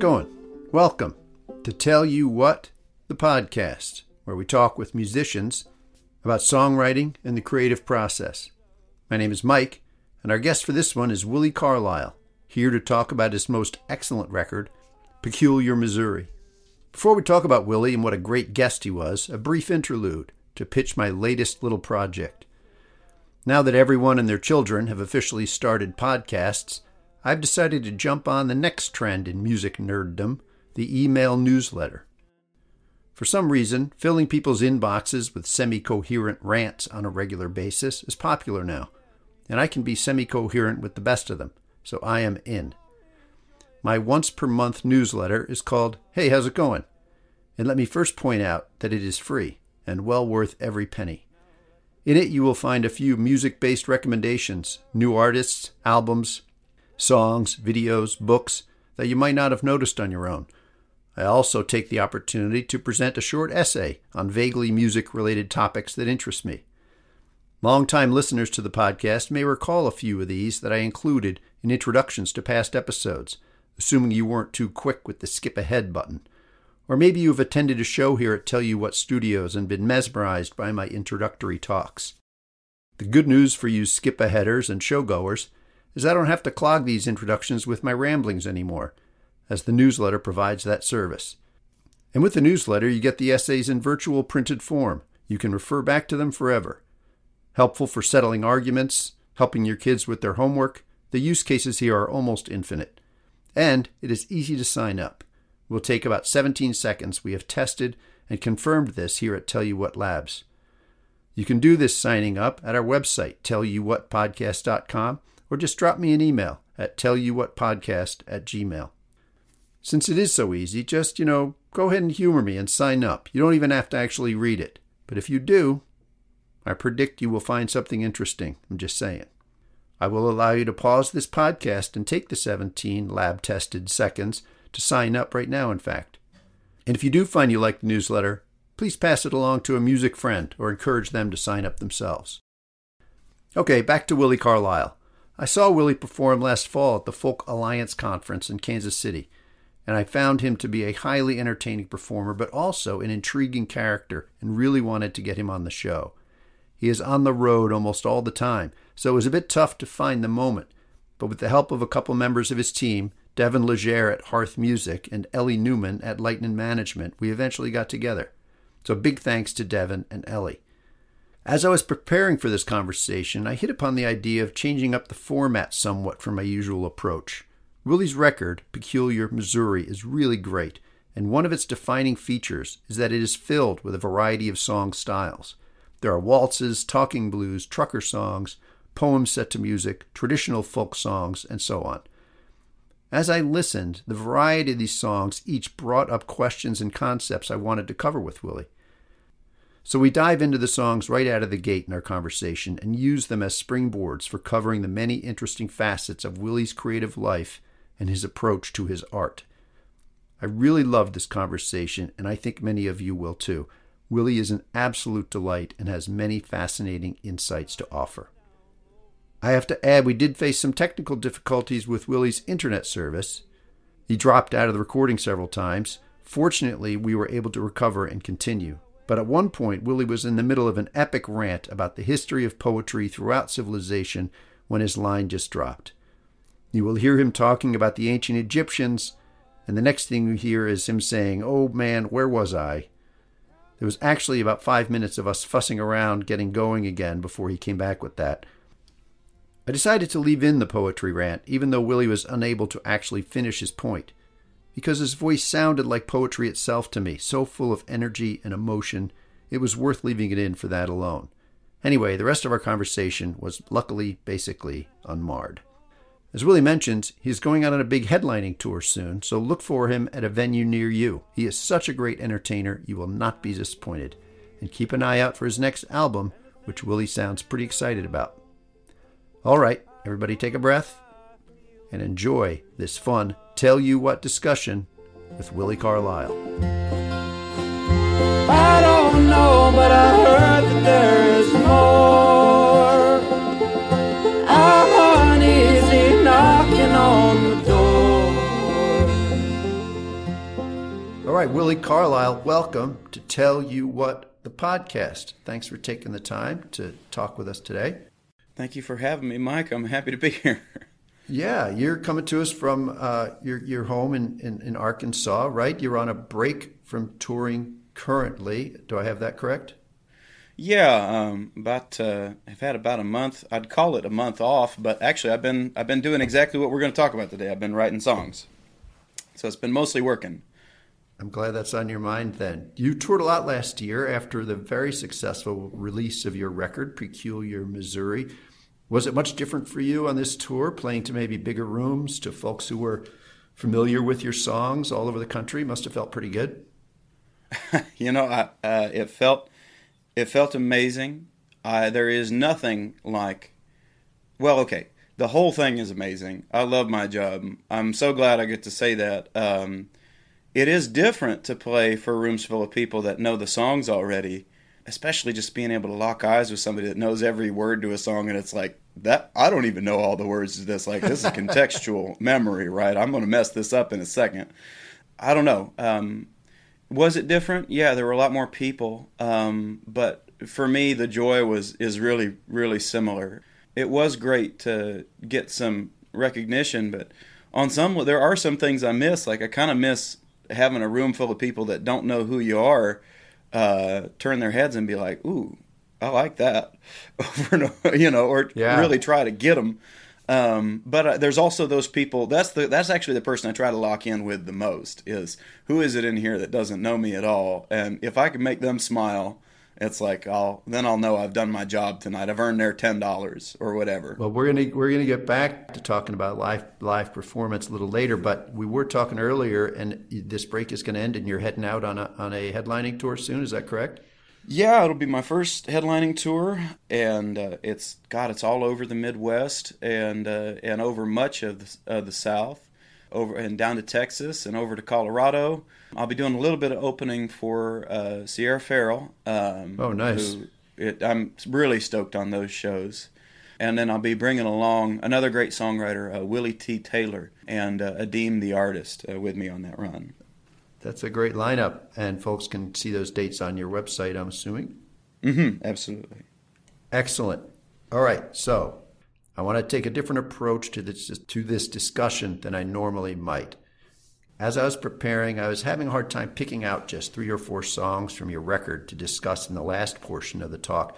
Going? Welcome to Tell You What, the podcast, where we talk with musicians about songwriting and the creative process. My name is Mike, and our guest for this one is Willi Carlisle, here to talk about his most excellent record, Peculiar Missouri. Before we talk about Willi and what a great guest he was, a brief interlude to pitch my latest little project. Now that everyone and their children have officially started podcasts, I've decided to jump on the next trend in music nerddom the email newsletter. For some reason, filling people's inboxes with semi coherent rants on a regular basis is popular now, and I can be semi coherent with the best of them, so I am in. My once per month newsletter is called Hey, How's It Going? And let me first point out that it is free and well worth every penny. In it, you will find a few music based recommendations, new artists, albums, songs, videos, books that you might not have noticed on your own. I also take the opportunity to present a short essay on vaguely music related topics that interest me. Longtime listeners to the podcast may recall a few of these that I included in introductions to past episodes, assuming you weren't too quick with the skip ahead button. Or maybe you've attended a show here at Tell You What Studios and been mesmerized by my introductory talks. The good news for you skip aheaders and showgoers is I don't have to clog these introductions with my ramblings anymore, as the newsletter provides that service. And with the newsletter, you get the essays in virtual printed form. You can refer back to them forever. Helpful for settling arguments, helping your kids with their homework. The use cases here are almost infinite. And it is easy to sign up. It will take about 17 seconds. We have tested and confirmed this here at Tell You What Labs. You can do this signing up at our website, tellyouwhatpodcast.com, or just drop me an email at tellyouwhatpodcast at gmail. Since it is so easy, just, you know, go ahead and humor me and sign up. You don't even have to actually read it. But if you do, I predict you will find something interesting. I'm just saying. I will allow you to pause this podcast and take the 17 lab tested seconds to sign up right now, in fact. And if you do find you like the newsletter, please pass it along to a music friend or encourage them to sign up themselves. Okay, back to Willi Carlisle. I saw Willi perform last fall at the Folk Alliance Conference in Kansas City, and I found him to be a highly entertaining performer, but also an intriguing character, and really wanted to get him on the show. He is on the road almost all the time, so it was a bit tough to find the moment. But with the help of a couple members of his team, Devon Léger at Hearth Music and Ellie Newman at Lightning Management, we eventually got together. So big thanks to Devon and Ellie. As I was preparing for this conversation, I hit upon the idea of changing up the format somewhat from my usual approach. Willi's record, Peculiar Missouri, is really great, and one of its defining features is that it is filled with a variety of song styles. There are waltzes, talking blues, trucker songs, poems set to music, traditional folk songs, and so on. As I listened, the variety of these songs each brought up questions and concepts I wanted to cover with Willi. So we dive into the songs right out of the gate in our conversation and use them as springboards for covering the many interesting facets of Willi's creative life and his approach to his art. I really loved this conversation, and I think many of you will too. Willi is an absolute delight and has many fascinating insights to offer. I have to add, we did face some technical difficulties with Willi's internet service. He dropped out of the recording several times. Fortunately, we were able to recover and continue. But at one point, Willi was in the middle of an epic rant about the history of poetry throughout civilization when his line just dropped. You will hear him talking about the ancient Egyptians, and the next thing you hear is him saying, Oh man, where was I? There was actually about five minutes of us fussing around getting going again before he came back with that. I decided to leave in the poetry rant, even though Willi was unable to actually finish his point, because his voice sounded like poetry itself to me, so full of energy and emotion, it was worth leaving it in for that alone. Anyway, the rest of our conversation was luckily basically unmarred. As Willi mentions, he's going out on a big headlining tour soon, so look for him at a venue near you. He is such a great entertainer, you will not be disappointed. And keep an eye out for his next album, which Willi sounds pretty excited about. All right, everybody take a breath and enjoy this fun Tell You What discussion with Willi Carlisle. I don't know, but I heard that there's more. I on the door. right, Willi Carlisle, welcome to Tell You What the podcast. Thanks for taking the time to talk with us today. Thank you for having me, Mike. I'm happy to be here. Yeah, you're coming to us from uh, your your home in, in, in Arkansas, right? You're on a break from touring currently. Do I have that correct? Yeah, um, about uh, I've had about a month. I'd call it a month off, but actually, I've been I've been doing exactly what we're going to talk about today. I've been writing songs, so it's been mostly working. I'm glad that's on your mind. Then you toured a lot last year after the very successful release of your record, "Peculiar Missouri." Was it much different for you on this tour, playing to maybe bigger rooms, to folks who were familiar with your songs all over the country? Must have felt pretty good. you know, I, uh, it felt it felt amazing. I, there is nothing like, well, okay, the whole thing is amazing. I love my job. I'm so glad I get to say that. Um, it is different to play for rooms full of people that know the songs already especially just being able to lock eyes with somebody that knows every word to a song and it's like that I don't even know all the words to this. Like this is contextual memory right? I'm going to mess this up in a second. I don't know. Um, was it different? Yeah there were a lot more people um, but for me the joy was is really really similar. It was great to get some recognition but on some there are some things I miss. Like I kind of miss having a room full of people that don't know who you are uh, turn their heads and be like, "Ooh, I like that," you know, or yeah. really try to get them. Um, but uh, there's also those people. That's the that's actually the person I try to lock in with the most. Is who is it in here that doesn't know me at all? And if I can make them smile, it's like I'll then I'll know I've done my job tonight. I've earned their ten dollars or whatever. Well, we're gonna we're gonna get back to talking about live live performance a little later, but we were talking earlier, and this break is going to end, and you're heading out on a on a headlining tour soon. Is that correct? Yeah, it'll be my first headlining tour, and uh, it's God, it's all over the Midwest and uh, and over much of the, of the South over and down to Texas and over to Colorado. I'll be doing a little bit of opening for uh, Sierra Farrell. Um, oh, nice! It, I'm really stoked on those shows. And then I'll be bringing along another great songwriter, uh, Willie Tea Taylor, and uh, Adeem the artist uh, with me on that run. That's a great lineup, and folks can see those dates on your website. I'm assuming. Mm-hmm. Absolutely. Excellent. All right, so I want to take a different approach to this, to this discussion than I normally might. As I was preparing, I was having a hard time picking out just three or four songs from your record to discuss in the last portion of the talk,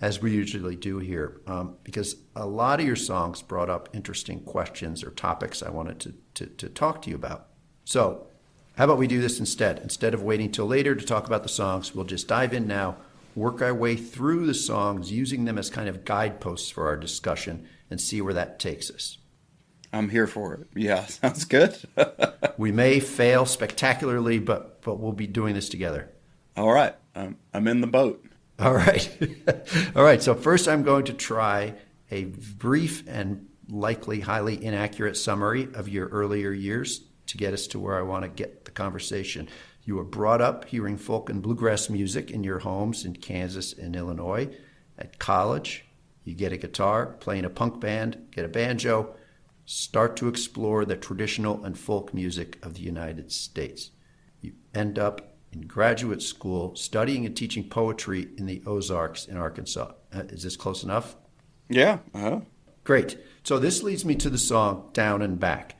as we usually do here, um, because a lot of your songs brought up interesting questions or topics I wanted to, to, to talk to you about. So, how about we do this instead? Instead of waiting till later to talk about the songs, we'll just dive in now work our way through the songs, using them as kind of guideposts for our discussion, and see where that takes us. I'm here for it. Yeah, sounds good. we may fail spectacularly, but but we'll be doing this together. All right, um, I'm in the boat. All right, all right. So first, I'm going to try a brief and likely highly inaccurate summary of your earlier years to get us to where I want to get the conversation. You were brought up hearing folk and bluegrass music in your homes in Kansas and Illinois. At college, you get a guitar, play in a punk band, get a banjo, start to explore the traditional and folk music of the United States. You end up in graduate school studying and teaching poetry in the Ozarks in Arkansas. Uh, is this close enough? Yeah. Uh-huh. Great. So this leads me to the song Down and Back.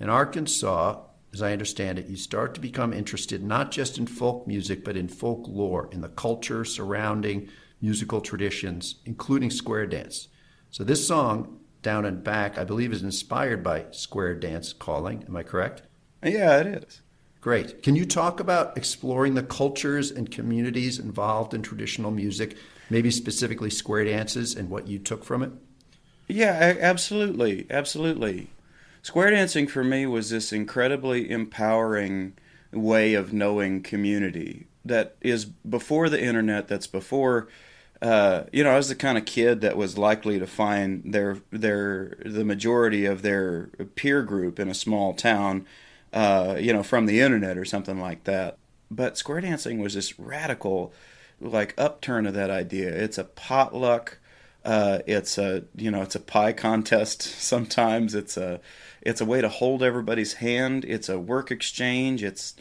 In Arkansas, as I understand it, you start to become interested not just in folk music, but in folklore, in the culture surrounding musical traditions, including square dance. So this song, Down and Back, I believe is inspired by square dance calling. Am I correct? Yeah, it is. Great. Can you talk about exploring the cultures and communities involved in traditional music, maybe specifically square dances and what you took from it? Yeah, absolutely. Absolutely square dancing for me was this incredibly empowering way of knowing community that is before the internet that's before uh, you know I was the kind of kid that was likely to find their their the majority of their peer group in a small town uh, you know from the internet or something like that. But square dancing was this radical like upturn of that idea. It's a potluck uh, it's a you know it's a pie contest sometimes. It's a it's a way to hold everybody's hand. It's a work exchange. It's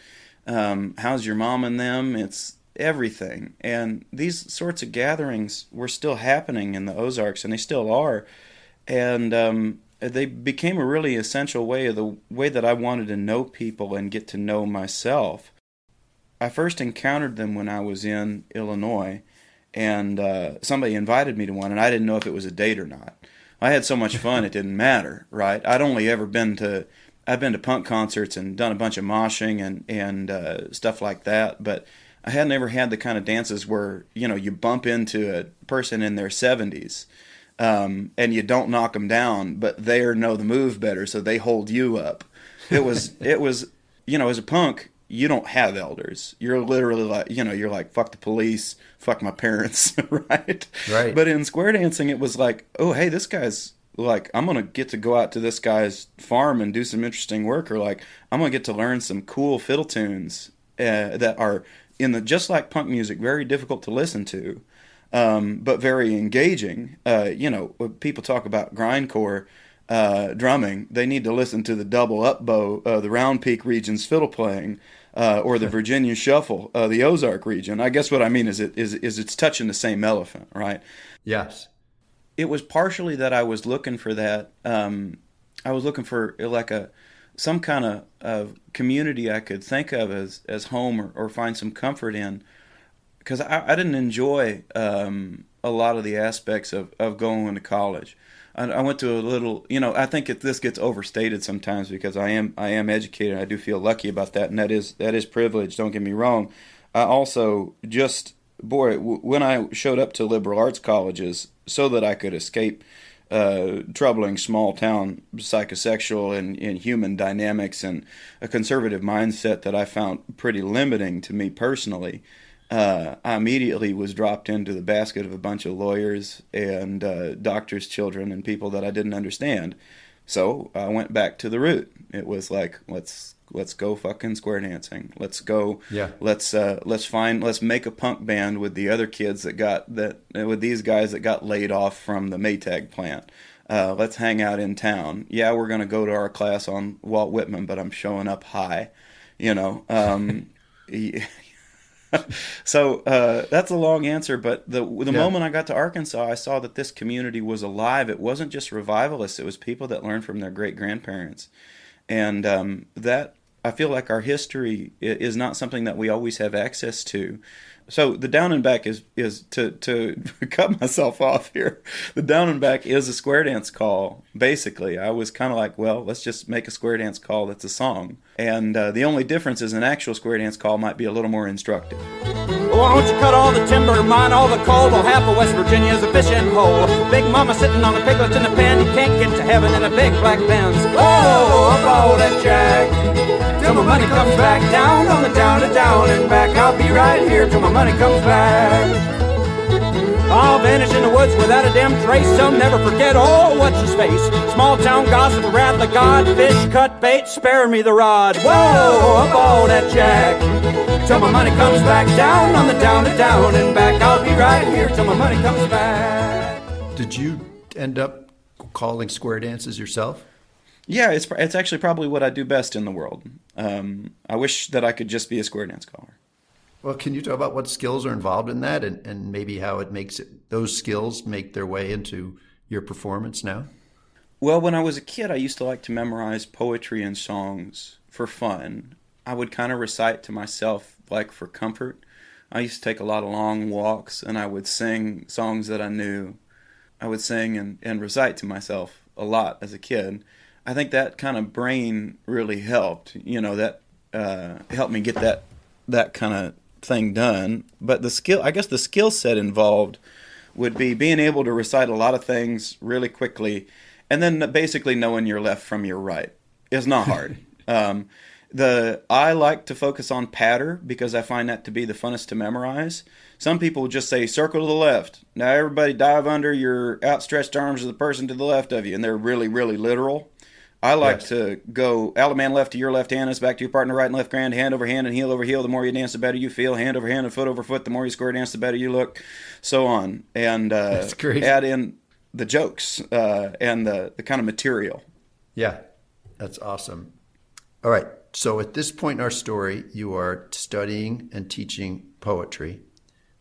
um, how's your mom and them. It's everything. And these sorts of gatherings were still happening in the Ozarks, and they still are. And um, they became a really essential way of the way that I wanted to know people and get to know myself. I first encountered them when I was in Illinois, and uh, somebody invited me to one, and I didn't know if it was a date or not. I had so much fun it didn't matter, right? I'd only ever been to I've been to punk concerts and done a bunch of moshing and and uh, stuff like that, but I had never had the kind of dances where you know you bump into a person in their seventies um, and you don't knock them down, but they know the move better, so they hold you up. It was it was you know as a punk you don't have elders. You're literally like, you know, you're like, fuck the police, fuck my parents, right? Right. But in square dancing, it was like, oh, hey, this guy's like, I'm gonna get to go out to this guy's farm and do some interesting work, or like, I'm gonna get to learn some cool fiddle tunes uh, that are in the just like punk music, very difficult to listen to, um, but very engaging. Uh, you know, people talk about grindcore. Uh, drumming, they need to listen to the double up bow, uh, the round peak region's fiddle playing, uh, or the Virginia Shuffle, uh, the Ozark region. I guess what I mean is it is is it's touching the same elephant, right? Yes. It was partially that I was looking for that. Um, I was looking for like a some kind of, of community I could think of as as home or, or find some comfort in, because I, I didn't enjoy um, a lot of the aspects of, of going to college. I, went to a little, you know, I think it, this gets overstated sometimes because I am I am educated. I do feel lucky about that, and that is that is privilege. Don't get me wrong. I also just boy when I showed up to liberal arts colleges so that I could escape uh, troubling small town psychosexual and, and, human dynamics and a conservative mindset that I found pretty limiting to me personally uh, I immediately was dropped into the basket of a bunch of lawyers and uh, doctors' children and people that I didn't understand. So I went back to the root. It was like let's let's go fucking square dancing. Let's go. Yeah. Let's uh, let's find let's make a punk band with the other kids that got that with these guys that got laid off from the Maytag plant. Uh, let's hang out in town. Yeah, we're gonna go to our class on Walt Whitman, but I'm showing up high. You know. Um, so uh, that's a long answer, but the the yeah. moment I got to Arkansas, I saw that this community was alive. It wasn't just revivalists; it was people that learned from their great grandparents, and um, that I feel like our history is not something that we always have access to. So the down and back is is to to cut myself off here. The down and back is a square dance call. Basically, I was kind of like, well, let's just make a square dance call that's a song. And uh, the only difference is an actual square dance call might be a little more instructive. Why don't you cut all the timber, mine all the coal? Well, half of West Virginia is a fishing hole. Big mama sitting on the piglets in the pen. You can't get to heaven in a big black Benz. Oh, about that jack till my money comes back down on the down and down and back. I'll be right here till my money comes back. I'll vanish in the woods without a damn trace. I'll never forget, oh, what's his face? Small town gossip, wrath of God, fish cut bait, spare me the rod. Whoa, up all that jack. Till my money comes back down on the down and down and back. I'll be right here till my money comes back. Did you end up calling square dances yourself? Yeah, it's it's actually probably what I do best in the world. Um, I wish that I could just be a square dance caller. Well, can you talk about what skills are involved in that, and, and maybe how it makes it, those skills make their way into your performance now? Well, when I was a kid, I used to like to memorize poetry and songs for fun. I would kind of recite to myself, like for comfort. I used to take a lot of long walks, and I would sing songs that I knew. I would sing and, and recite to myself a lot as a kid I think that kind of brain really helped. You know, that uh, helped me get that that kind of thing done. But the skill, I guess, the skill set involved would be being able to recite a lot of things really quickly, and then basically knowing your left from your right is not hard. um, the I like to focus on patter because I find that to be the funnest to memorize. Some people just say circle to the left. Now everybody dive under your outstretched arms of the person to the left of you, and they're really, really literal. I like yes. to go Allemande left to your left hand, it's back to your partner right and left grand, hand over hand and heel over heel. The more you dance, the better you feel. Hand over hand and foot over foot. The more you square dance, the better you look. So on, and uh, add in the jokes uh, and the the kind of material. Yeah, that's awesome. All right, So at this point in our story, you are studying and teaching poetry.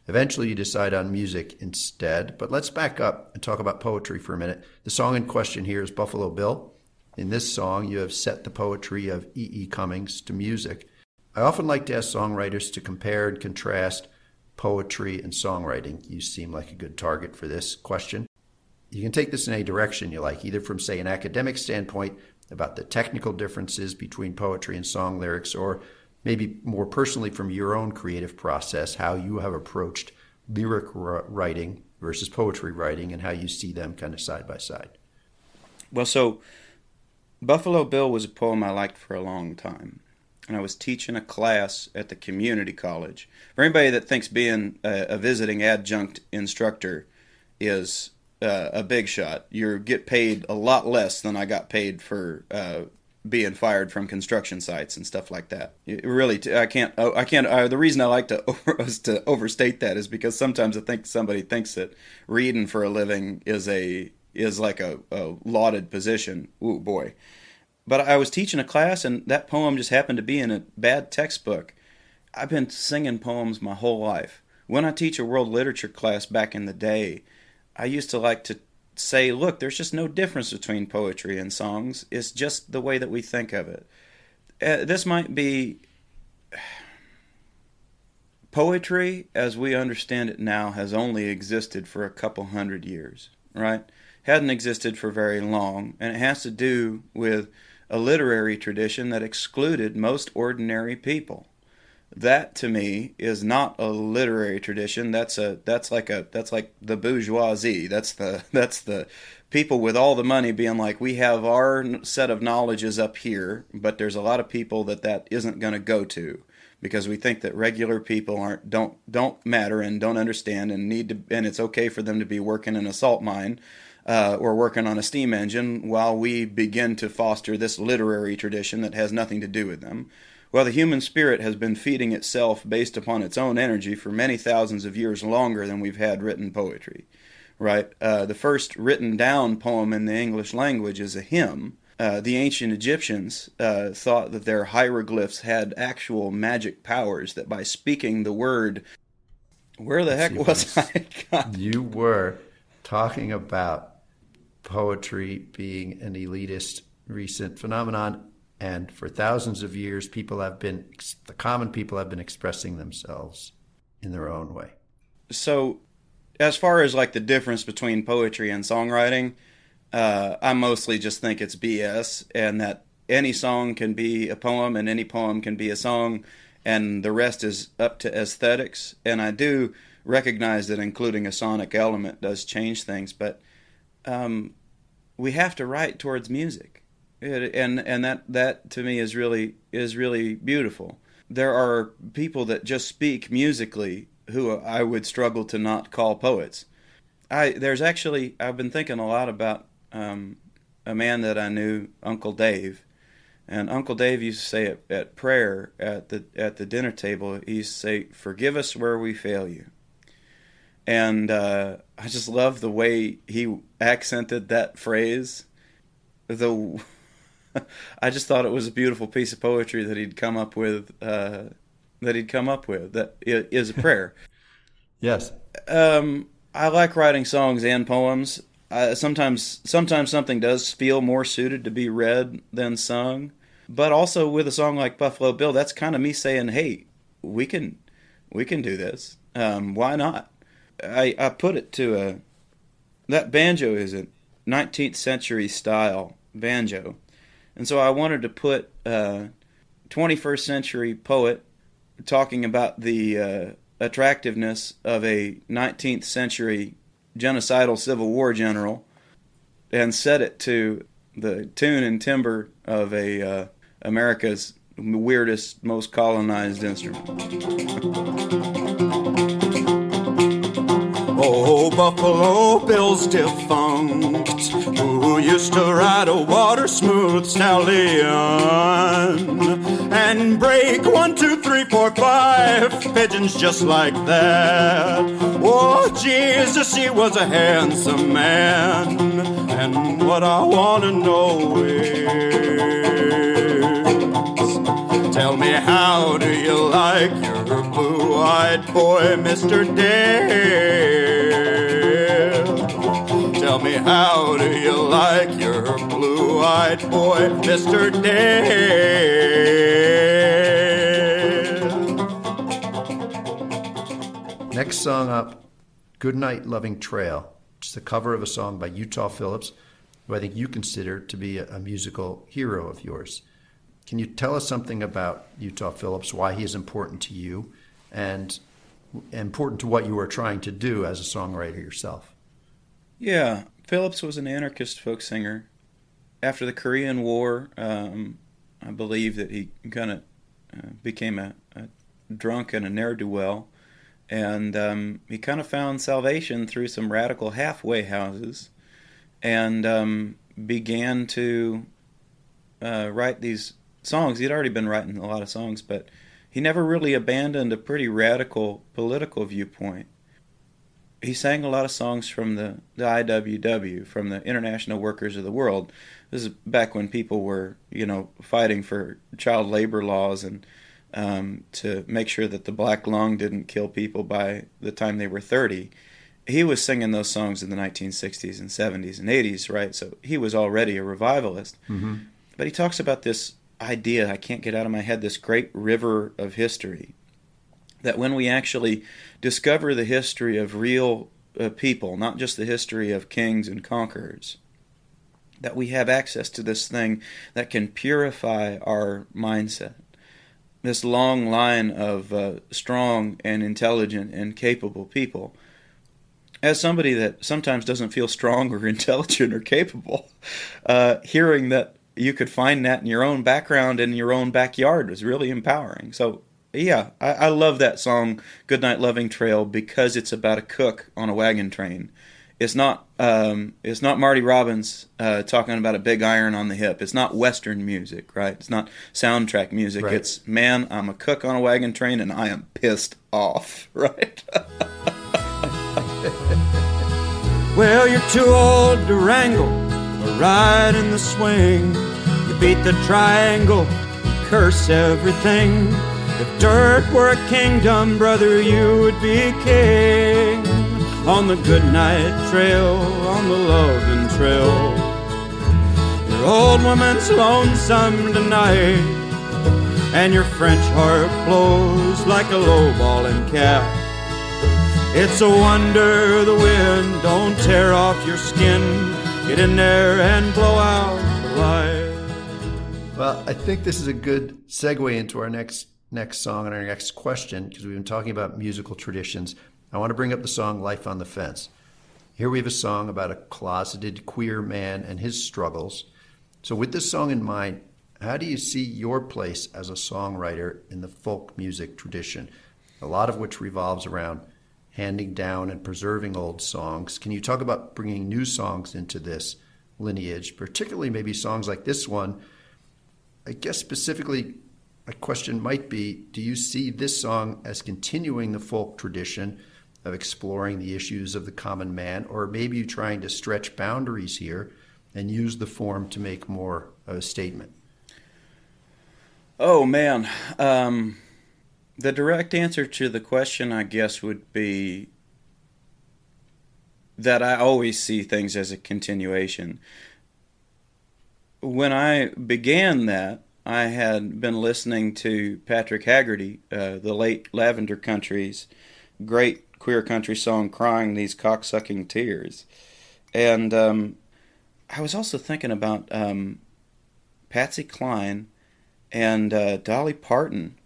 Eventually, you decide on music instead. But let's back up and talk about poetry for a minute. The song in question here is Buffalo Bill. In this song, you have set the poetry of E. E. Cummings to music. I often like to ask songwriters to compare and contrast poetry and songwriting. You seem like a good target for this question. You can take this in any direction you like, either from, say, an academic standpoint about the technical differences between poetry and song lyrics, or maybe more personally from your own creative process, how you have approached lyric writing versus poetry writing and how you see them kind of side by side. Well, so Buffalo Bill was a poem I liked for a long time. And I was teaching a class at the community college. For anybody that thinks being a, a visiting adjunct instructor is uh, a big shot. You get paid a lot less than I got paid for uh, being fired from construction sites and stuff like that. It really, I can't. Oh, I can't. Uh, the reason I like to over, to overstate that is because sometimes I think somebody thinks that reading for a living is a is like a, a lauded position. Ooh boy. But I was teaching a class, and that poem just happened to be in a bad textbook. I've been singing poems my whole life. When I teach a world literature class back in the day, I used to like to say, look, there's just no difference between poetry and songs. It's just the way that we think of it. Uh, this might be poetry as we understand it now has only existed for a couple hundred years, right? Hadn't existed for very long, and it has to do with a literary tradition that excluded most ordinary people. That to me is not a literary tradition. That's a that's like a that's like the bourgeoisie. That's the that's the people with all the money being like we have our set of knowledges up here but there's a lot of people that that isn't going to go to because we think that regular people aren't don't don't matter and don't understand and need to and it's okay for them to be working in a salt mine uh, or working on a steam engine while we begin to foster this literary tradition that has nothing to do with them well, the human spirit has been feeding itself based upon its own energy for many thousands of years longer than we've had written poetry, right? Uh, the first written down poem in the English language is a hymn. Uh, the ancient Egyptians uh, thought that their hieroglyphs had actual magic powers, that by speaking the word, where the heck was I? God. You were talking about poetry being an elitist recent phenomenon and for thousands of years, people have been, the common people have been expressing themselves in their own way. So, as far as like the difference between poetry and songwriting, uh, I mostly just think it's BS and that any song can be a poem and any poem can be a song and the rest is up to aesthetics. And I do recognize that including a sonic element does change things, but um, we have to write towards music it, and and that that to me is really is really beautiful. There are people that just speak musically who I would struggle to not call poets. I there's actually I've been thinking a lot about um, a man that I knew, Uncle Dave, and Uncle Dave used to say at, at prayer at the at the dinner table, he used to say, "Forgive us where we fail you." And uh, I just love the way he accented that phrase. The I just thought it was a beautiful piece of poetry that he'd come up with. Uh, that he'd come up with that is a prayer. yes. Um, I like writing songs and poems. Uh, sometimes, sometimes something does feel more suited to be read than sung. But also with a song like Buffalo Bill, that's kind of me saying, "Hey, we can, we can do this. Um, why not?" I I put it to a that banjo is a 19th century style banjo and so I wanted to put uh, 21st century poet talking about the uh, attractiveness of a 19th century genocidal Civil War general and set it to the tune and timbre of a uh, America's weirdest, most colonized instrument. Oh, Buffalo Bill's defunct, who used to ride a water smooth stallion and break one, two, three, four, five pigeons just like that. Oh, Jesus, he was a handsome man, and what I want to know is Tell me, how do you like your blue eyed boy, Mr. Dale? Tell me, how do you like your blue eyed boy, Mr. Dale? Next song up, Goodnight Loving Trail. It's the cover of a song by Utah Phillips, who I think you consider to be a, a musical hero of yours. Can you tell us something about Utah Phillips, why he is important to you, and important to what you are trying to do as a songwriter yourself? Yeah, Phillips was an anarchist folk singer. After the Korean War, um, I believe that he kind of uh, became a, a, drunk and a ne'er do well, and um, he kind of found salvation through some radical halfway houses, and um, began to uh, write these songs. He'd already been writing a lot of songs, but he never really abandoned a pretty radical political viewpoint. He sang a lot of songs from the, the IWW, from the International Workers of the World. This is back when people were, you know, fighting for child labor laws and um, to make sure that the black lung didn't kill people by the time they were 30. He was singing those songs in the 1960s and 70s and 80s, right? So he was already a revivalist. Mm-hmm. But he talks about this idea I can't get out of my head this great river of history. That when we actually discover the history of real uh, people, not just the history of kings and conquerors, that we have access to this thing that can purify our mindset. This long line of uh, strong and intelligent and capable people. As somebody that sometimes doesn't feel strong or intelligent or capable, uh, hearing that you could find that in your own background in your own backyard was really empowering. So yeah, I, I, love that song "Goodnight Loving Trail" because it's about a cook on a wagon train. It's not um, it's not Marty Robbins uh, talking about a big iron on the hip. It's not Western music, right? It's not soundtrack music. Right. It's man, I'm a cook on a wagon train and I am pissed off, right? well, you're too old to wrangle or ride in the swing. You beat the triangle, curse everything. If dirt were a kingdom, brother, you would be king. On the goodnight trail, on the loving trail. Your old woman's lonesome tonight, and your French harp blows like a low balling cap. It's a wonder the wind don't tear off your skin. Get in there and blow out the light. Well, I think this is a good segue into our next next song and our next question because we've been talking about musical traditions. I want to bring up the song Life on the Fence. Here we have a song about a closeted queer man and his struggles. So, with this song in mind, how do you see your place as a songwriter in the folk music tradition, a lot of which revolves around handing down and preserving old songs? Can you talk about bringing new songs into this lineage, particularly maybe songs like this one? I guess specifically my question might be do you see this song as continuing the folk tradition of exploring the issues of the common man, or maybe you trying to stretch boundaries here and use the form to make more of a statement? Oh, man. Um, the direct answer to the question, I guess, would be that I always see things as a continuation. When I began that, I had been listening to Patrick Haggerty, uh, the late Lavender Country's great queer country song, Crying These Cocksucking Tears. And um, I was also thinking about um, Patsy Cline and uh, Dolly Parton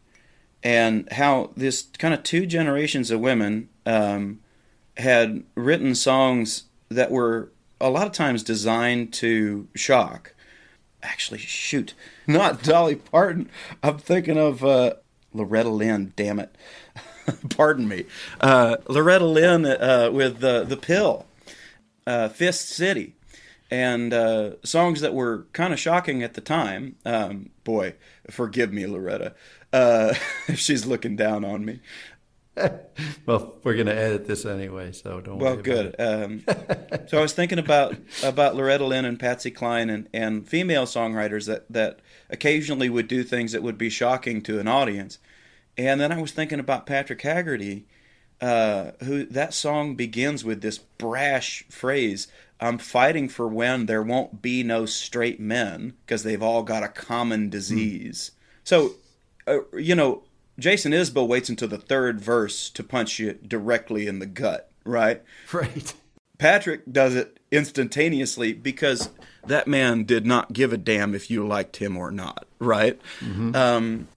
and how this kind of two generations of women um, had written songs that were a lot of times designed to shock actually, shoot, not Dolly Parton. I'm thinking of uh, Loretta Lynn. Damn it, pardon me, uh, Loretta Lynn uh, with the the pill, uh, Fist City, and uh, songs that were kind of shocking at the time. Um, boy, forgive me, Loretta, uh, if she's looking down on me. well, we're going to edit this anyway, so don't. Worry. Well, good. Um, so I was thinking about about Loretta Lynn and Patsy Cline and, and female songwriters that that occasionally would do things that would be shocking to an audience, and then I was thinking about Patrick Haggerty, uh, who that song begins with this brash phrase. I'm fighting for when there won't be no straight men because they've all got a common disease. Mm. So, uh, you know, Jason Isbell waits until the third verse to punch you directly in the gut, right? Right. Patrick does it instantaneously because that man did not give a damn if you liked him or not, right? Mm-hmm. Um,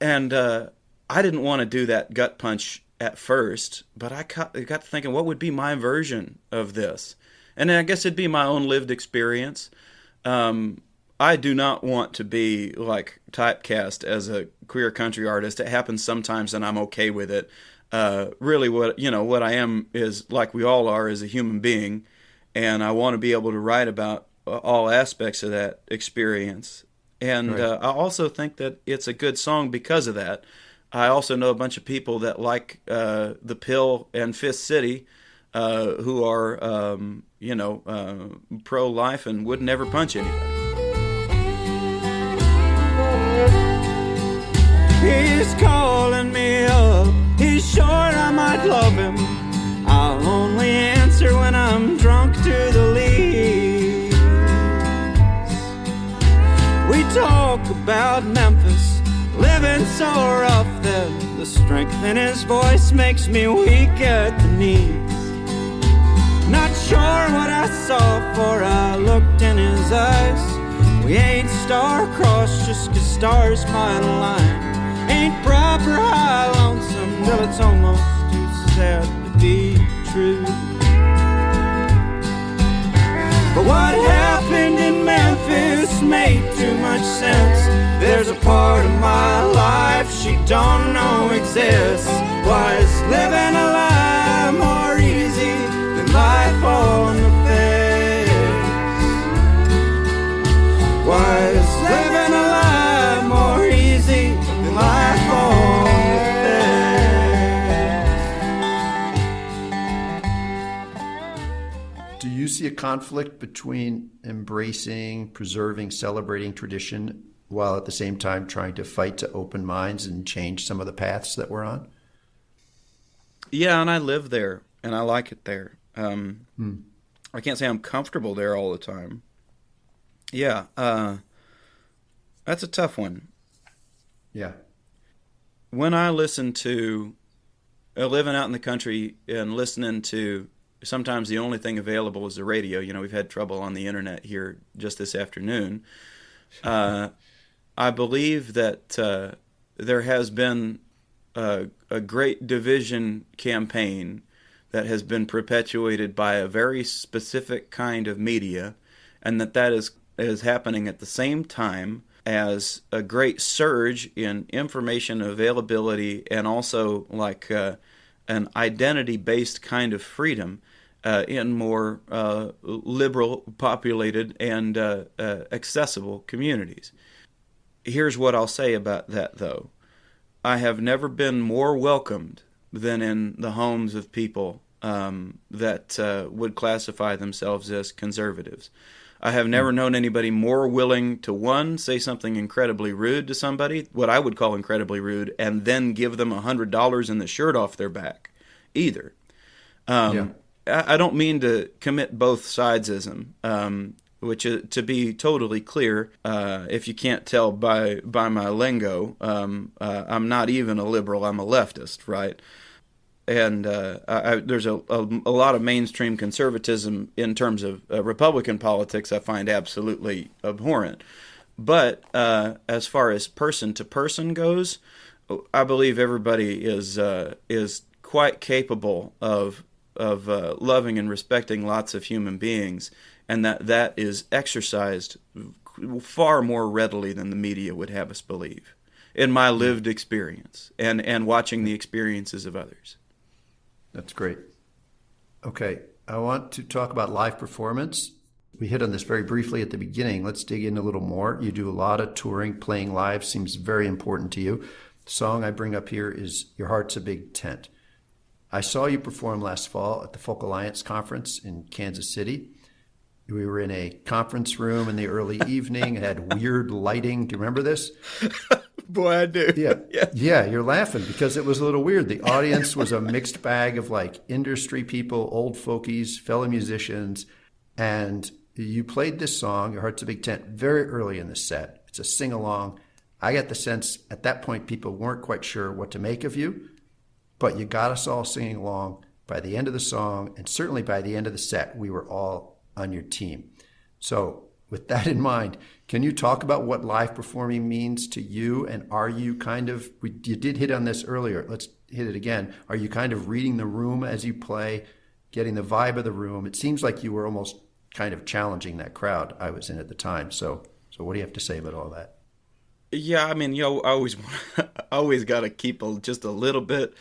and uh, I didn't want to do that gut punch at first, but I got, I got to thinking, what would be my version of this? And I guess it'd be my own lived experience. Um, I do not want to be like typecast as a queer country artist. It happens sometimes, and I'm okay with it. Uh, really, what you know, what I am is like we all are, as a human being, and I want to be able to write about all aspects of that experience. And right. uh, I also think that it's a good song because of that. I also know a bunch of people that like uh, the Pill and Fist City, uh, who are um, you know uh, pro life and would never punch anybody. He's calling me up. He's sure I might love him. I'll only answer when I'm drunk to the leaves. We talk about Memphis, living so rough that the strength in his voice makes me weak at the knees. Not sure what I saw, for I looked in his eyes. We ain't star-crossed just cause stars might align ain't proper high lonesome till it's almost too sad to be true. But what happened in Memphis made too much sense. There's a part of my life she don't know exists. Was living a lie more easy than life on the see a conflict between embracing, preserving, celebrating tradition while at the same time trying to fight to open minds and change some of the paths that we're on? Yeah, and I live there and I like it there. Um, hmm. I can't say I'm comfortable there all the time. Yeah, uh, that's a tough one. Yeah. When I listen to uh, living out in the country and listening to sometimes the only thing available is the radio. You know, we've had trouble on the internet here just this afternoon. Uh, I believe that uh, there has been a, a, great division campaign that has been perpetuated by a very specific kind of media, and that that is is happening at the same time as a great surge in information availability and also like uh, an identity based kind of freedom uh, in more uh, liberal, populated, and uh, uh, accessible communities. Here's what I'll say about that though I have never been more welcomed than in the homes of people um, that uh, would classify themselves as conservatives. I have never known anybody more willing to one say something incredibly rude to somebody, what I would call incredibly rude, and then give them a hundred dollars and the shirt off their back, either. Um, yeah. I, don't mean to commit both sidesism, um, which is, to be totally clear, uh, if you can't tell by by my lingo, um, uh, I'm not even a liberal. I'm a leftist, right? and uh, I, there's a, a, a, lot of mainstream conservatism in terms of uh, Republican politics I find absolutely abhorrent. But uh, as far as person to person goes, I believe everybody is uh, is quite capable of of uh, loving and respecting lots of human beings, and that that is exercised far more readily than the media would have us believe, in my lived experience and and watching the experiences of others. That's great. Okay, I want to talk about live performance. We hit on this very briefly at the beginning. Let's dig in a little more. You do a lot of touring, playing live seems very important to you. The song I bring up here is Your Heart's a Big Tent. I saw you perform last fall at the Folk Alliance Conference in Kansas City. We were in a conference room in the early evening. It had weird lighting. Do you remember this? Boy, I do. Yeah. yeah. Yeah, you're laughing because it was a little weird. The audience was a mixed bag of like industry people, old folkies, fellow musicians, and you played this song, Your Heart's a Big Tent, very early in the set. It's a sing along. I got the sense at that point people weren't quite sure what to make of you, but you got us all singing along. By the end of the song, and certainly by the end of the set, we were all on your team. So, with that in mind, can you talk about what live performing means to you? And are you kind of, we, you did hit on this earlier, let's hit it again. Are you kind of reading the room as you play, getting the vibe of the room? It seems like you were almost kind of challenging that crowd I was in at the time. So, so what do you have to say about all that? Yeah, I mean, you know, I always, always got to keep a, just a little bit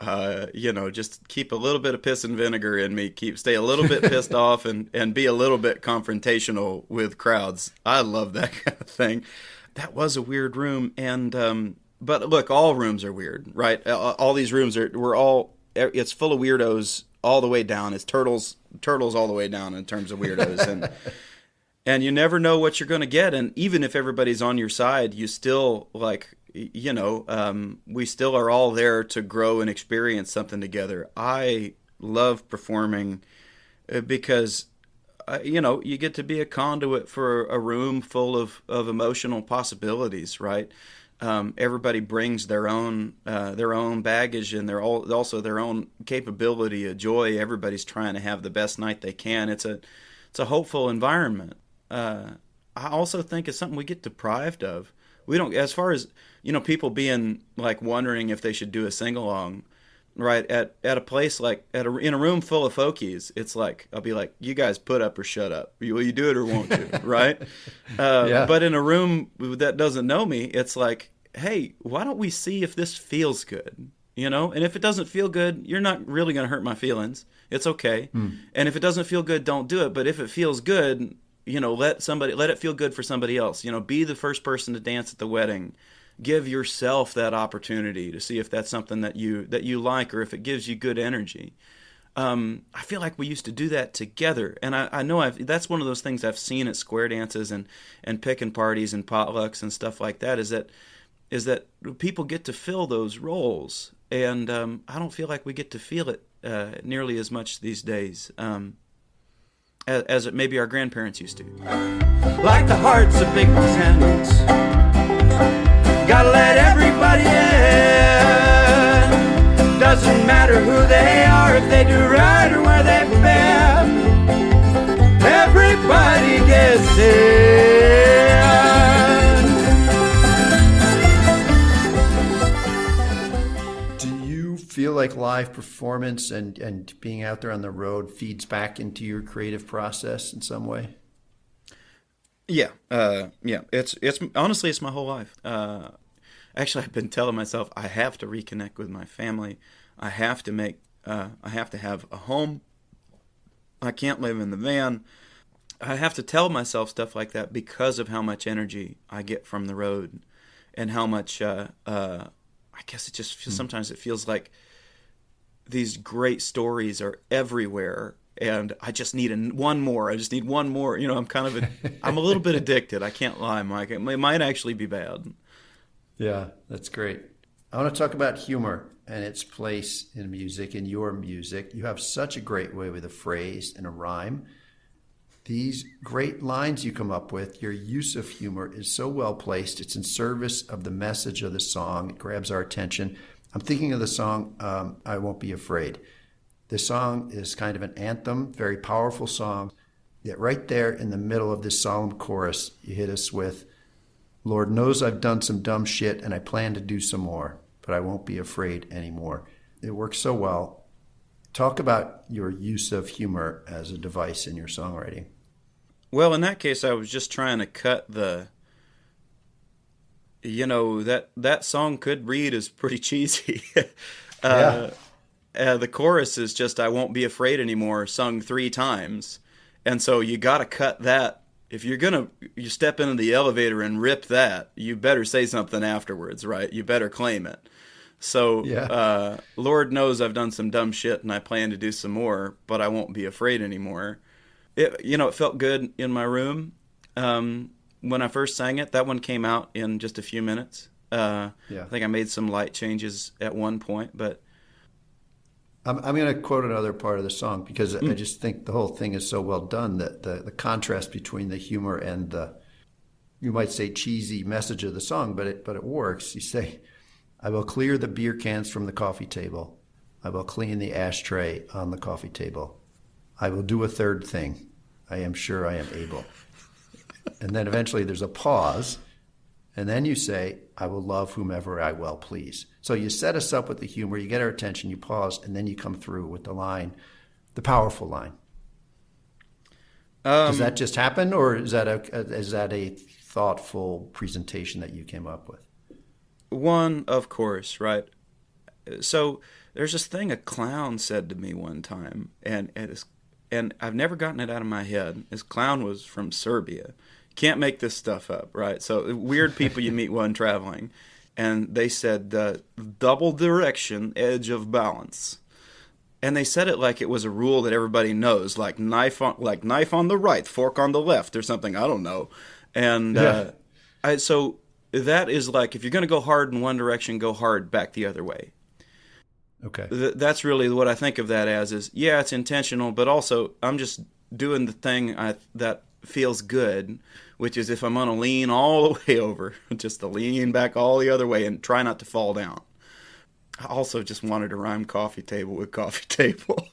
uh, you know, just keep a little bit of piss and vinegar in me, keep stay a little bit pissed off and and be a little bit confrontational with crowds. I love that kind of thing. That was a weird room and um but look, all rooms are weird, right? All these rooms are we're all it's full of weirdos all the way down. It's turtles turtles all the way down in terms of weirdos and and you never know what you're going to get and even if everybody's on your side, you still like you know, um, we still are all there to grow and experience something together. I love performing uh, because, uh, you know, you get to be a conduit for a room full of, of emotional possibilities, right? Um, everybody brings their own uh, their own baggage and their all, also their own capability of joy. Everybody's trying to have the best night they can. It's a it's a hopeful environment. Uh, I also think it's something we get deprived of we don't as far as you know people being like wondering if they should do a sing along right? At at a place like at a, in a room full of folkies it's like i'll be like you guys put up or shut up. Will you do it or won't you? Right? Uh, yeah. but in a room that doesn't know me it's like hey why don't we see if this feels good? You know? And if it doesn't feel good you're not really going to hurt my feelings. It's okay. Mm. and if it doesn't feel good don't do it. But if it feels good you know let somebody let it feel good for somebody else. You know be the first person to dance at the wedding give yourself that opportunity to see if that's something that you that you like or if it gives you good energy um, I feel like we used to do that together, and I, I know I've, that's one of those things I've seen at square dances and and picking parties and potlucks and stuff like that. Is that is that people get to fill those roles, and um, I don't feel like we get to feel it uh, nearly as much these days. Um, as, as maybe our grandparents used to. Like the hearts of big tents, gotta let everybody in. Doesn't matter who they are, if they do right or where they've been. Everybody gets in. Do you feel like live performance and, and being out there on the road feeds back into your creative process in some way? Yeah, uh, yeah. It's it's honestly it's my whole life. Uh, actually, I've been telling myself I have to reconnect with my family. I have to make. Uh, I have to have a home. I can't live in the van. I have to tell myself stuff like that because of how much energy I get from the road, and how much. Uh, uh, I guess it just feels, mm. sometimes it feels like these great stories are everywhere and I just need a, one more. I just need one more. You know, I'm kind of a, I'm a little bit addicted. I can't lie, Mike. It might actually be bad. Yeah, that's great. I want to talk about humor and its place in music, in your music. You have such a great way with a phrase and a rhyme. These great lines you come up with, your use of humor is so well placed. It's in service of the message of the song. It grabs our attention. I'm thinking of the song um, I Won't Be Afraid. This song is kind of an anthem, very powerful song. Yet, right there in the middle of this solemn chorus, you hit us with Lord knows I've done some dumb shit and I plan to do some more, but I won't be afraid anymore. It works so well. Talk about your use of humor as a device in your songwriting. Well, in that case, I was just trying to cut the you know that that song could read as pretty cheesy. uh, yeah. Uh, the chorus is just "I won't be afraid anymore," sung three times, and so you got to cut that if you're gonna you step into the elevator and rip that, you better say something afterwards, right? You better claim it. So, Yeah. uh, Lord knows I've done some dumb shit, and I plan to do some more, but I won't be afraid anymore. It, you know, it felt good in my room um, when I first sang it. That one came out in just a few minutes. Uh, Yeah. I think I made some light changes at one point, but I'm, I'm going to quote another part of the song because Hmm. I just think the whole thing is so well done that the, the contrast between the humor and the, you might say, cheesy message of the song, but it, but it works. You say, I will clear the beer cans from the coffee table. I will clean the ashtray on the coffee table. I will do a third thing. I am sure I am able. And then eventually there's a pause. And then you say, I will love whomever I well please. So you set us up with the humor, you get our attention, you pause, and then you come through with the line, the powerful line. um, Does that just happen, or is that a is that a thoughtful presentation that you came up with? One, of course, right? So there's this thing a clown said to me one time, and is, and I've never gotten it out of my head. This clown was from Serbia. Can't make this stuff up, right? So weird people you meet when traveling, and they said uh, double direction, edge of balance, and they said it like it was a rule that everybody knows, like knife on like knife on the right, fork on the left, or something. I don't know, and. Uh, I, so that is like if you're going to go hard in one direction, go hard back the other way. Okay. Th- that's really what I think of that as. Is yeah, it's intentional, but also I'm just doing the thing I, that feels good, which is if I'm going to lean all the way over, just to lean back all the other way and try not to fall down. I also just wanted to rhyme coffee table with coffee table.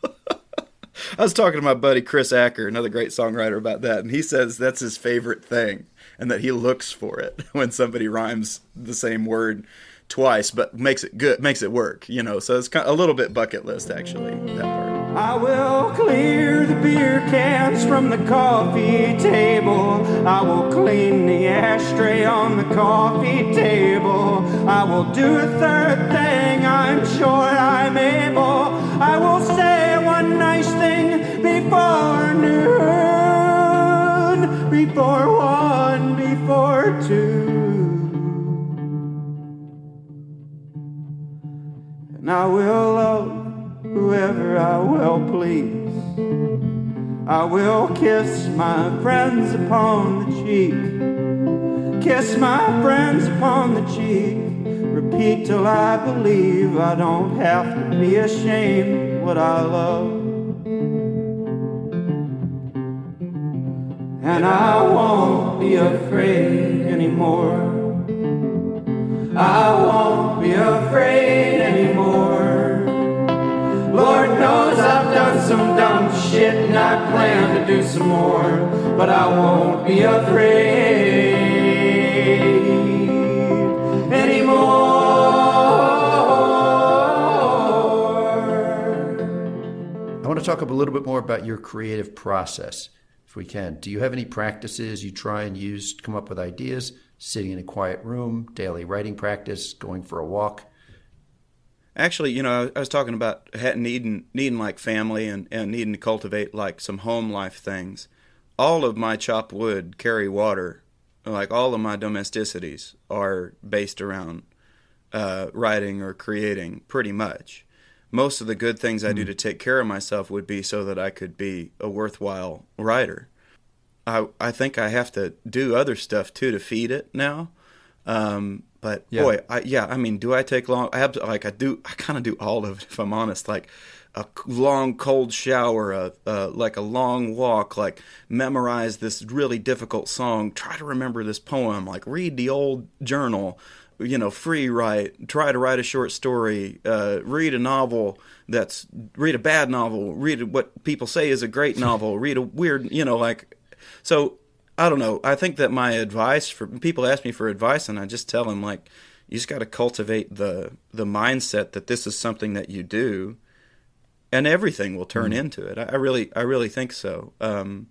I was talking to my buddy Chris Acker, another great songwriter, about that, and he says that's his favorite thing, and that he looks for it when somebody rhymes the same word twice, but makes it good, makes it work. You know, so it's a little bit bucket list actually. That part. I will clear the beer cans from the coffee table. I will clean the ashtray on the coffee table. I will do a third thing, I'm sure I'm able. I will say one nice thing before noon, before one, before two. And I will love whoever I will please. I will kiss my friends upon the cheek. Kiss my friends upon the cheek. Repeat till I believe I don't have to be ashamed what I love. And I won't be afraid anymore. I won't be afraid anymore. Lord knows I've done some dumb shit and I plan to do some more, but I won't be afraid anymore. I want to talk a little bit more about your creative process, if we can. Do you have any practices you try and use to come up with ideas? Sitting in a quiet room, daily writing practice, going for a walk? Actually, you know, I was talking about needing needing like family and, and needing to cultivate like some home life things. All of my chop wood, carry water, like all of my domesticities are based around uh, writing or creating, pretty much. Most of the good things I do to take care of myself would be so that I could be a worthwhile writer. I I think I have to do other stuff too to feed it now. Um, but Yeah. boy, I, yeah, I mean, do I take long? I have like I do. I kind of do all of it if I'm honest. Like a long cold shower, a, uh, like a long walk, like memorize this really difficult song, try to remember this poem, like read the old journal, you know, free write, try to write a short story, uh, read a novel that's read a bad novel, read what people say is a great novel, read a weird, you know, like so I don't know. I think that my advice for people ask me for advice, and I just tell them like, you just got to cultivate the the mindset that this is something that you do, and everything will turn into it. I, I really, I really think so. Um,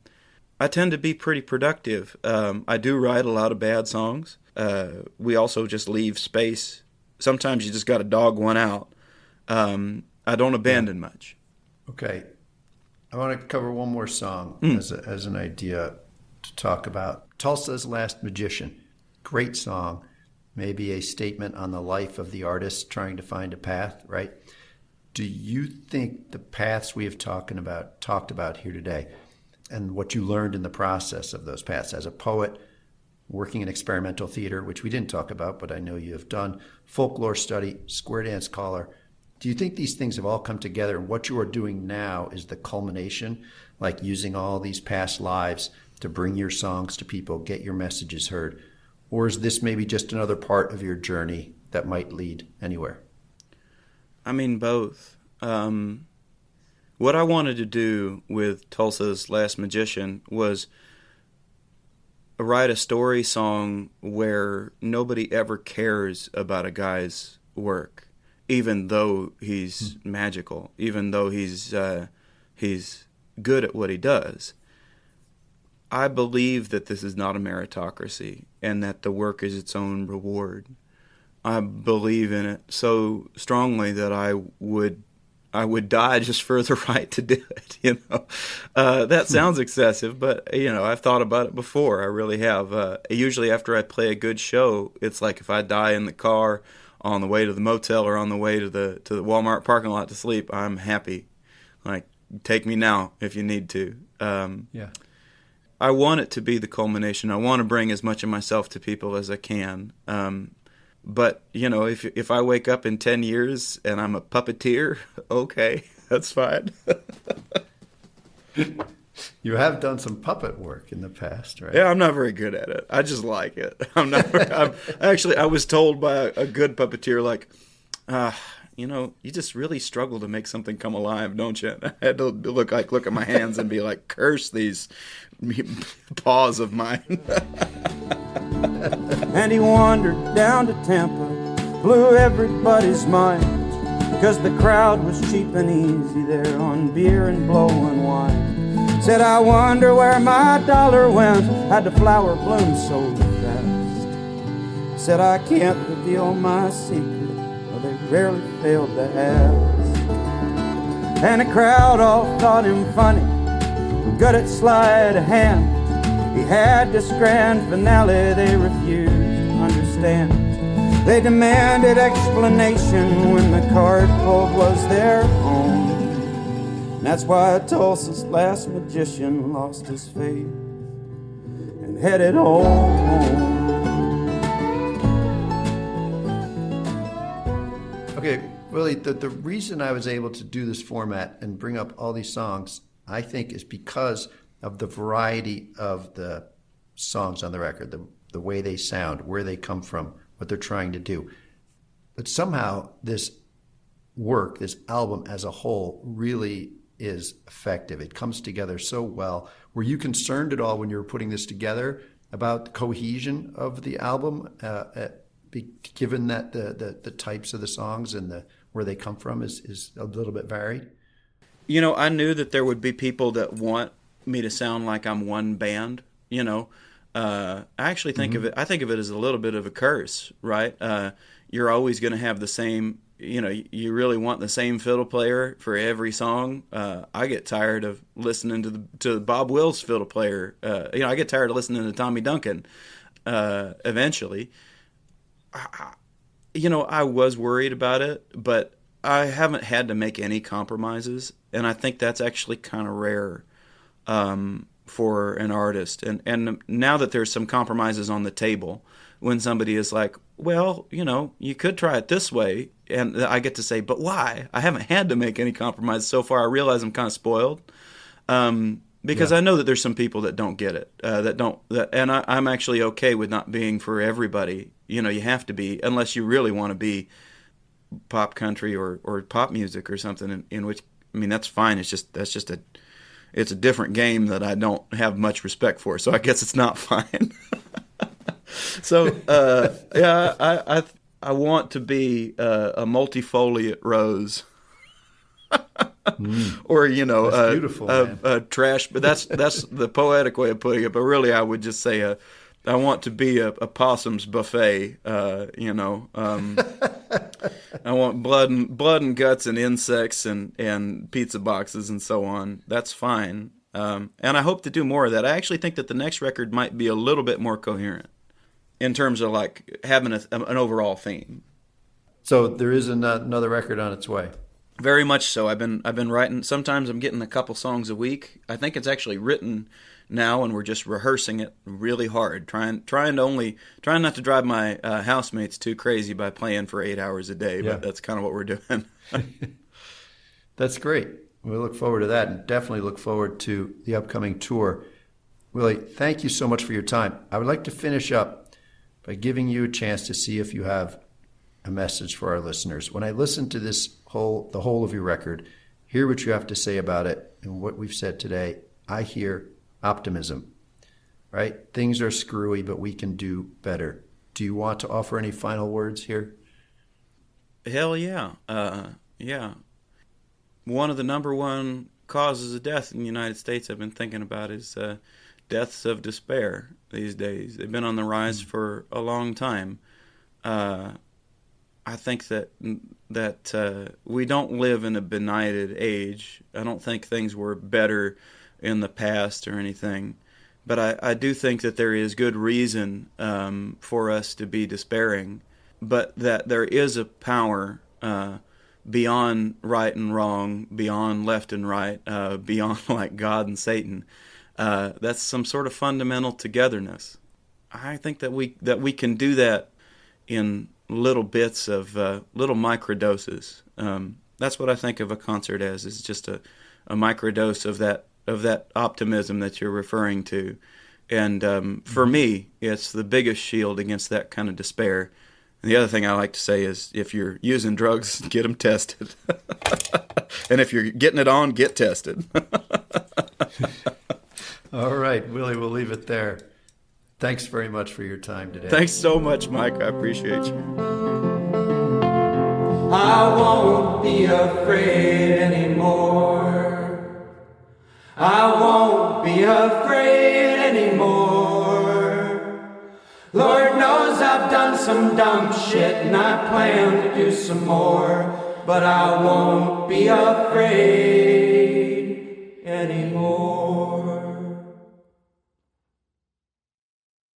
I tend to be pretty productive. Um, I do write a lot of bad songs. Uh, we also just leave space. Sometimes you just got to dog one out. Um, I don't abandon much. Okay. I want to cover one more song Hmm. as, a, as an idea talk about Tulsa's Last Magician. Great song, maybe a statement on the life of the artist trying to find a path, right? Do you think the paths we have talking about talked about here today and what you learned in the process of those paths as a poet, working in experimental theater, which we didn't talk about, but I know you have done, folklore study, square dance caller. Do you think these things have all come together and what you are doing now is the culmination, like using all these past lives to bring your songs to people, get your messages heard? Or is this maybe just another part of your journey that might lead anywhere? I mean, both. Um, what I wanted to do with Tulsa's Last Magician was write a story song where nobody ever cares about a guy's work, even though he's mm. magical, even though he's uh, he's good at what he does. I believe that this is not a meritocracy and that the work is its own reward. I believe in it so strongly that I would I would die just for the right to do it. You know, uh, that sounds excessive, but you know, I've thought about it before. I really have. Uh, usually, after I play a good show, it's like if I die in the car on the way to the motel or on the way to the to the Walmart parking lot to sleep, I'm happy. Like, take me now if you need to. Um, yeah. I want it to be the culmination. I want to bring as much of myself to people as I can. Um, but you know, if if I wake up in ten years and I'm a puppeteer, okay, that's fine. you have done some puppet work in the past, right? Yeah, I'm not very good at it. I just like it. I'm not. I'm, actually, I was told by a, a good puppeteer, like, ah, you know, you just really struggle to make something come alive, don't you? I had to look like look at my hands and be like, curse these paws of mine. and he wandered down to Tampa, blew everybody's mind. Cause the crowd was cheap and easy there on beer and blowing wine. Said, I wonder where my dollar went, had the flower bloom so fast. Said, I can't reveal my secret, rarely failed to ask. And the crowd all thought him funny, at sleight of hand. He had this grand finale they refused to understand. They demanded explanation when the card pulled was their own. And that's why Tulsa's last magician lost his faith and headed home. Okay, Willi, the, the reason I was able to do this format and bring up all these songs, I think, is because of the variety of the songs on the record, the, the way they sound, where they come from, what they're trying to do. But somehow this work, this album as a whole, really is effective. It comes together so well. Were you concerned at all when you were putting this together about the cohesion of the album, uh, uh, be, given that the, the, the types of the songs and the where they come from is, is a little bit varied? You know, I knew that there would be people that want me to sound like I'm one band. You know, uh, I actually think mm-hmm. of it. I think of it as a little bit of a curse, right? Uh, you're always going to have the same. You know, you really want the same fiddle player for every song. Uh, I get tired of listening to the to Bob Wills fiddle player. Uh, you know, I get tired of listening to Tommy Duncan. Uh, eventually, I, you know, I was worried about it, but I haven't had to make any compromises, and I think that's actually kind of rare um, for an artist. And and now that there's some compromises on the table, when somebody is like, well, you know, you could try it this way, and I get to say, but why? I haven't had to make any compromise so far. I realize I'm kind of spoiled. Um, because yeah. I know that there's some people that don't get it, uh, that don't, that, and I, I'm actually okay with not being for everybody. You know, you have to be unless you really want to be pop country or, or pop music or something. In, in which, I mean, that's fine. It's just that's just a it's a different game that I don't have much respect for. So I guess it's not fine. so uh, yeah, I, I I want to be uh, a multifoliate rose. mm. Or you know, a, beautiful, a, a, trash. But that's that's the poetic way of putting it. But really, I would just say a I want to be a, a possum's buffet. Uh, you know, um, I want blood and blood and guts and insects and and pizza boxes and so on. That's fine. Um, and I hope to do more of that. I actually think that the next record might be a little bit more coherent in terms of like having a, an overall theme. So there is another record on its way. Very much so. I've been I've been writing. Sometimes I'm getting a couple songs a week. I think it's actually written now, and we're just rehearsing it really hard. Trying trying to only trying not to drive my uh, housemates too crazy by playing for eight hours a day. Yeah. But that's kind of what we're doing. That's great. We look forward to that, and definitely look forward to the upcoming tour. Willi, thank you so much for your time. I would like to finish up by giving you a chance to see if you have a message for our listeners. When I listen to this whole the whole of your record, hear what you have to say about it and what we've said today, I hear optimism. Right? Things are screwy, but we can do better. Do you want to offer any final words here? Hell yeah, uh, yeah. One of the number one causes of death in the United States I've been thinking about is uh, deaths of despair these days. They've been on the rise for a long time. Uh, I think that that uh, we don't live in a benighted age. I don't think things were better in the past or anything, but I, I do think that there is good reason um, for us to be despairing, but that there is a power uh, beyond right and wrong, beyond left and right, uh, beyond like God and Satan. Uh, that's some sort of fundamental togetherness. I think that we that we can do that in little bits of uh, little microdoses. Um, that's what I think of a concert as is just a, a microdose of that of that optimism that you're referring to. And um, for me, it's the biggest shield against that kind of despair. And the other thing I like to say is if you're using drugs, get them tested. and if you're getting it on, get tested. All right, Willi, we'll leave it there. Thanks very much for your time today. Thanks so much, Mike. I appreciate you. I won't be afraid anymore. I won't be afraid anymore. Lord knows I've done some dumb shit and I plan to do some more. But I won't be afraid anymore.